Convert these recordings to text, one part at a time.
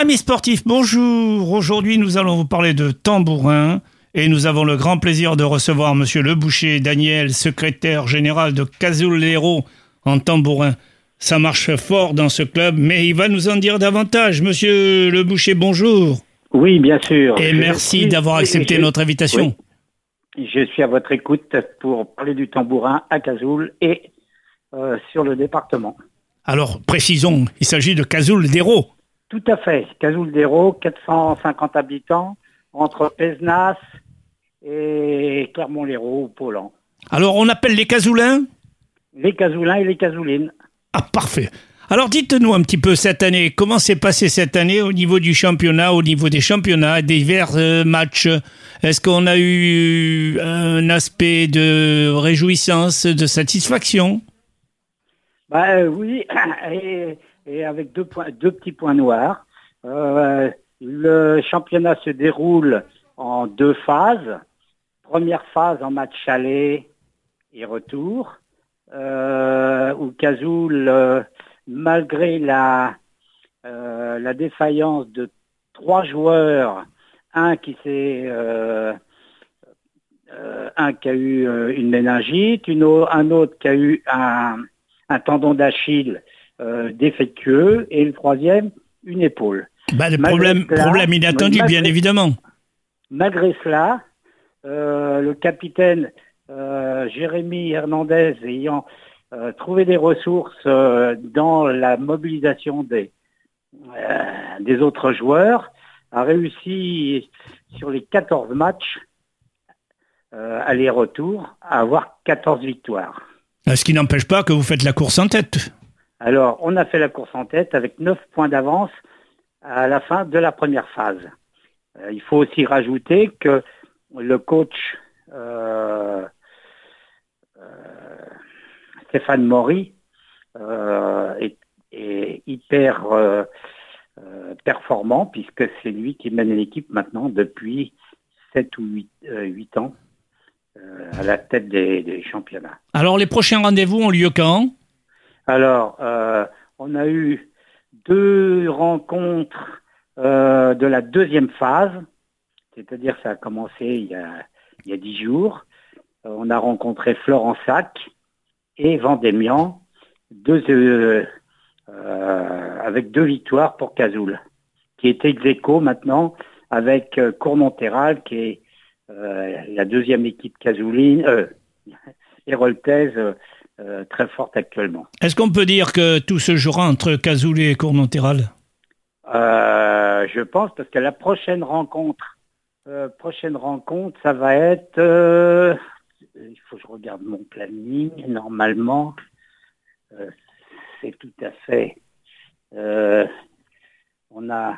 Amis sportifs, bonjour. Aujourd'hui, nous allons vous parler de tambourin et nous avons le grand plaisir de recevoir monsieur Le Boucher Daniel, secrétaire général de Cazoulero en tambourin. Ça marche fort dans ce club, mais il va nous en dire davantage. Monsieur Le Boucher, bonjour. Oui, bien sûr. Et Je merci suis- d'avoir accepté je- notre invitation. oui. Je suis à votre écoute pour parler du tambourin à Cazoul et euh, sur le département. Alors, précisons, il s'agit de Cazoul d'Hérault. Tout à fait. Cazoul d'Hérault, 450 habitants, entre Pézenas et Clermont-Lérault ou Paulan. Alors, on appelle les Cazoulins? Les Cazoulins et les Cazoulines. Ah, parfait. Alors, dites-nous un petit peu cette année, comment s'est passé cette année au niveau du championnat, au niveau des championnats, des divers euh, matchs? Est-ce qu'on a eu un aspect de réjouissance, de satisfaction? Bah euh, oui, et, et avec deux, petits points noirs. Euh, le championnat se déroule en deux phases. Première phase en match aller et retour, euh, où Cazoul, euh, malgré la, la défaillance de trois joueurs, un qui s'est un qui a eu une méningite, un autre qui a eu un tendon d'Achille euh, défectueux et le troisième, une épaule. bah, Le Malgré problème, cela- problème inattendu, malgré- bien évidemment. Malgré cela, euh, le capitaine euh, Jérémy Hernandez ayant trouvé des ressources dans la mobilisation des, des autres joueurs, a réussi sur les 14 matchs aller-retour à avoir 14 victoires. Ce qui n'empêche pas que vous faites la course en tête. Alors, on a fait la course en tête avec 9 points d'avance à la fin de la première phase. Euh, il faut aussi rajouter que le coach euh, euh, Stéphane Maury est, hyper performant puisque c'est lui qui mène l'équipe maintenant depuis 7 ou 8, euh, huit ans à la tête des championnats. Alors, les prochains rendez-vous ont lieu quand? Alors, euh, on a eu deux rencontres euh, de la deuxième phase, c'est-à-dire ça a commencé il y a, dix jours. Euh, on a rencontré Florensac et Vendémian, avec deux victoires pour Cazoul, qui est ex maintenant avec Courmontéral, qui est la deuxième équipe casouline, héroltaise, euh, très forte actuellement. Est-ce qu'on peut dire que tout se jouera entre Cazoul et Cournonterral Euh, je pense parce que la prochaine rencontre, euh, prochaine rencontre, ça va être. euh, il faut que je regarde mon planning. Normalement, c'est tout à fait. on a.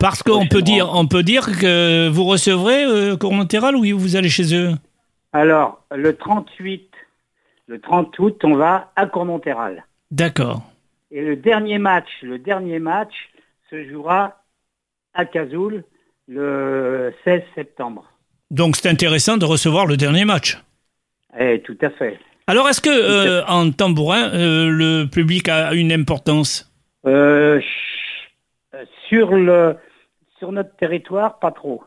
Parce qu'on peut dire, on peut dire que vous recevrez Cournonterral ou vous allez chez eux? Alors, le 38, le 30 août, on va à Courmontéral. D'accord. Et le dernier match, le dernier match se jouera à Cazoul le 16 septembre. Donc c'est intéressant de recevoir le dernier match. Eh, tout à fait. Alors est-ce que euh, en tambourin, euh, le public a une importance? Euh, sur le sur notre territoire, pas trop.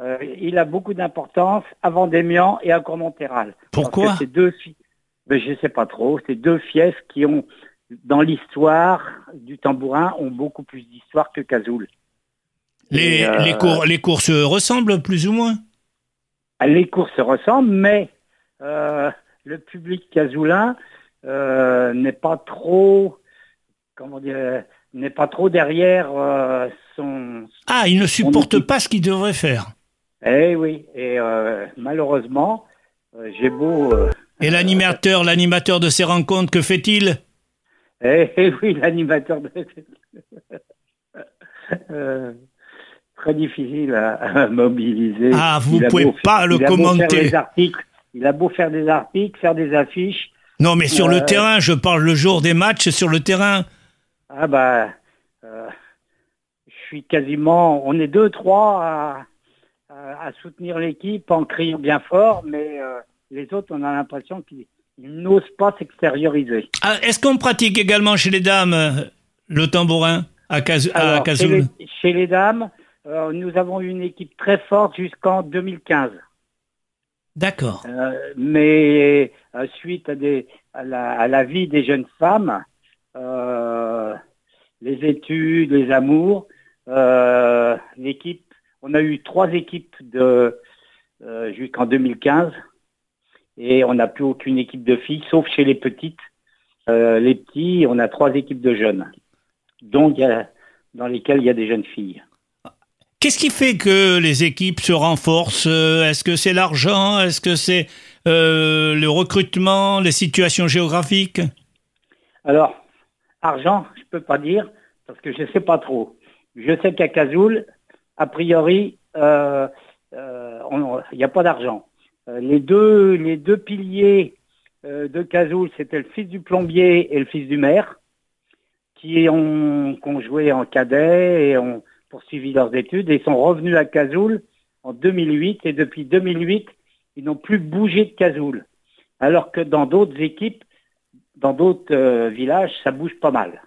Euh, il a beaucoup d'importance à Vendémian et à Courmontéral. Pourquoi? c'est deux ben, je sais pas trop. C'est deux fiefs qui ont dans l'histoire du tambourin ont beaucoup plus d'histoire que Cazoul. les, euh, les, cours, les courses ressemblent plus ou moins? Les courses se ressemblent, mais euh, le public cazoulin euh, n'est pas trop, comment dire, n'est pas trop derrière son. Ah, ils ne supportent équipe. pas ce qu'ils devraient faire. Eh oui, et euh, malheureusement, euh, j'ai beau. euh, Et l'animateur, l'animateur de ces rencontres, que fait-il? Eh, eh oui, l'animateur de. Très difficile à, à mobiliser. Ah, vous a pouvez beau- pas le commenter. articles, il a beau faire des articles, faire des affiches. Non, mais sur le terrain, je parle le jour des matchs sur le terrain. Ah bah, je suis quasiment, on est deux, trois à, à, à soutenir l'équipe en criant bien fort, mais euh, les autres, on a l'impression qu'ils ils n'osent pas s'extérioriser. Ah, Est-ce qu'on pratique également chez les dames euh, le tambourin à, Caz à Alors, chez, les, chez les dames, euh, nous avons eu une équipe très forte jusqu'en 2015. D'accord. Euh, mais euh, suite à, des, à, la, à la vie des jeunes femmes, euh, les études, les amours, euh, l'équipe, on a eu trois équipes de euh, jusqu'en 2015 et on n'a plus aucune équipe de filles, sauf chez les petites. Euh, les petits, on a trois équipes de jeunes, donc dans lesquelles il y a des jeunes filles. Qu'est-ce qui fait que les équipes se renforcent? Euh, Est-ce que c'est l'argent? Est-ce que c'est euh, le recrutement, les situations géographiques? Alors, argent, je peux pas dire parce que je sais pas trop. Je sais qu'à Cazoul, a priori, euh, euh, il n'y a pas d'argent. Euh, les deux, piliers de Cazoul, c'était le fils du plombier et le fils du maire, qui ont, joué en cadet et ont poursuivi leurs études et sont revenus à Cazoul en 2008 et depuis 2008, ils n'ont plus bougé de Cazoul. Alors que dans d'autres équipes, dans d'autres villages, ça bouge pas mal.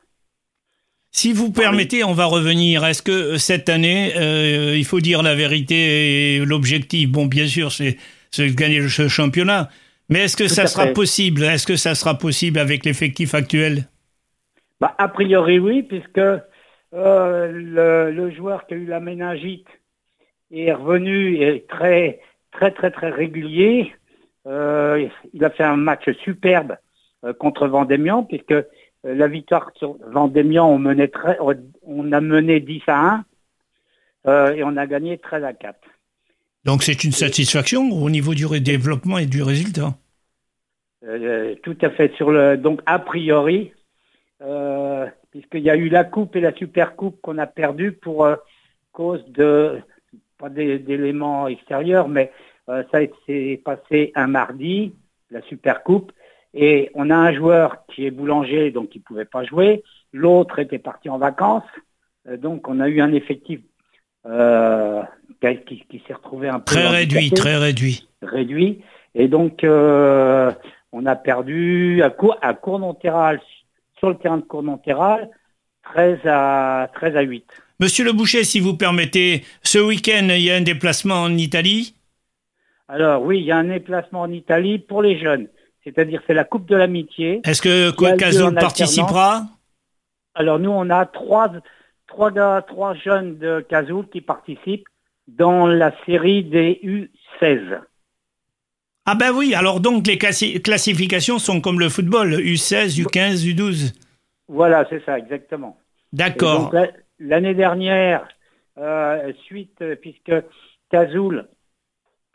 Si vous permettez, on va revenir. Est-ce que euh, cette année, euh, il faut dire la vérité et l'objectif? Bon, bien sûr, c'est de gagner ce championnat. Mais est-ce que Tout ça sera fait. possible? Est-ce que ça sera possible avec l'effectif actuel? Bah, a priori, oui, puisque euh, le, le joueur qui a eu la méningite est revenu et est très, très, très, très régulier. Euh, il a fait un match superbe euh, contre Vendémian, puisque euh, la victoire sur Vendémian, on, menait très, on a mené 10 à 1 euh, et on a gagné 13 à 4. Donc c'est une satisfaction au niveau du développement et du résultat? Euh, tout à fait sur le donc a priori euh, puisqu'il y a eu la coupe et la super coupe qu'on a perdu pour euh, cause de pas d'éléments extérieurs mais euh, ça s'est passé un mardi la super coupe et on a un joueur qui est boulanger donc il pouvait pas jouer l'autre était parti en vacances Euh, donc on a eu un effectif euh, qui, s'est retrouvé un peu Très réduit, très réduit. réduit. Et donc, euh, on a perdu à, Cour à Cournonterral, sur le terrain de Cournonterral, 13 à, 13 à 8. Monsieur le Boucher, si vous permettez, ce week-end, il y a un déplacement en Italie? Alors oui, il y a un déplacement en Italie pour les jeunes. C'est-à-dire c'est la Coupe de l'amitié. Est-ce que alternance. participera Alors nous, on a trois, trois, gars, trois jeunes de Cazoul qui participent dans la série des U16. Ah ben oui, alors donc les classi- classifications sont comme le football, U16, U15, U12. Voilà, c'est ça, exactement. D'accord. L'année dernière, euh, suite, puisque Cazoul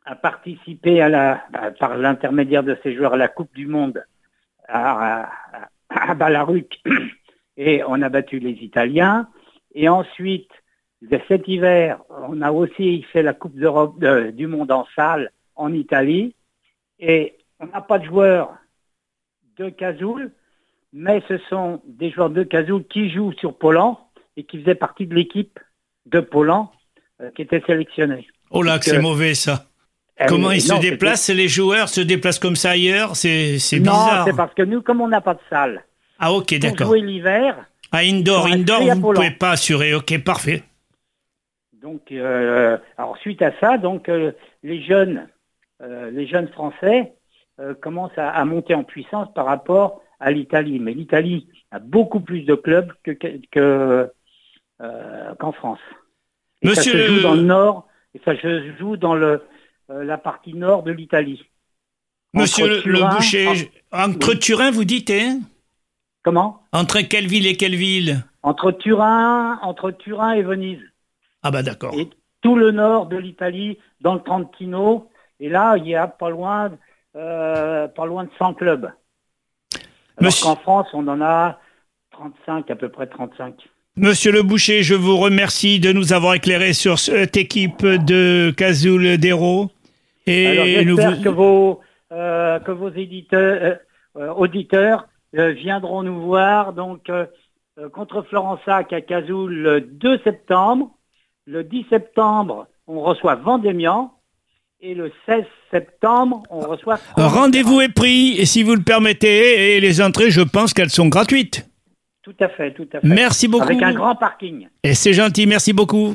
a participé à la, à- par l'intermédiaire de ses joueurs à la Coupe du Monde à, à, Balaruc, et on a battu les Italiens. Et ensuite, cet hiver, on a aussi fait la Coupe d'Europe de- du Monde en salle en Italie. Et on n'a pas de joueurs de Cazoul, mais ce sont des joueurs de Cazoul qui jouent sur Poland et qui faisaient partie de l'équipe de Poland euh, qui était sélectionnée. Oh là, que c'est que- mauvais ça. Comment ils se déplacent Les joueurs se déplacent comme ça ailleurs C'est c'était- Non, bizarre. c'est parce que nous, comme on n'a pas de salle, Ah ok, pour d'accord. jouer l'hiver, Ah indoor, indoor, vous ne pouvez pas assurer. Ok, parfait. donc, euh, alors suite à ça, donc euh, les jeunes, euh, les jeunes Français commencent à, à monter en puissance par rapport à l'Italie. Mais l'Italie a beaucoup plus de clubs que que qu'en France. Et Monsieur ça se joue dans le nord, et ça se joue dans le la partie nord de l'Italie. Monsieur le, Boucher, en- entre Turin, vous dites, hein? Comment? Entre quelle ville et quelle ville? Entre Turin, entre Turin et Venise. Ah bah d'accord. Et tout le nord de l'Italie, dans le Trentino. Et là, il y a pas loin, euh, pas loin de 100 clubs. Alors Monsieur- qu'en France, on en a 35, à peu près 35. Monsieur le Boucher, je vous remercie de nous avoir éclairé sur cette équipe de Cazoul d'Hérault. Et nous j'espère vous- que vos, euh, que vos éditeurs, euh, euh, auditeurs euh, viendront nous voir donc contre Florensac à Cazoul le 2 septembre. Le 10 septembre, on reçoit Vendémian. Et le 16 septembre, on reçoit... Rendez-vous est pris, et si vous le permettez, et les entrées, je pense qu'elles sont gratuites. Tout à fait, tout à fait. Merci beaucoup. Avec un grand parking. Et c'est gentil, merci beaucoup.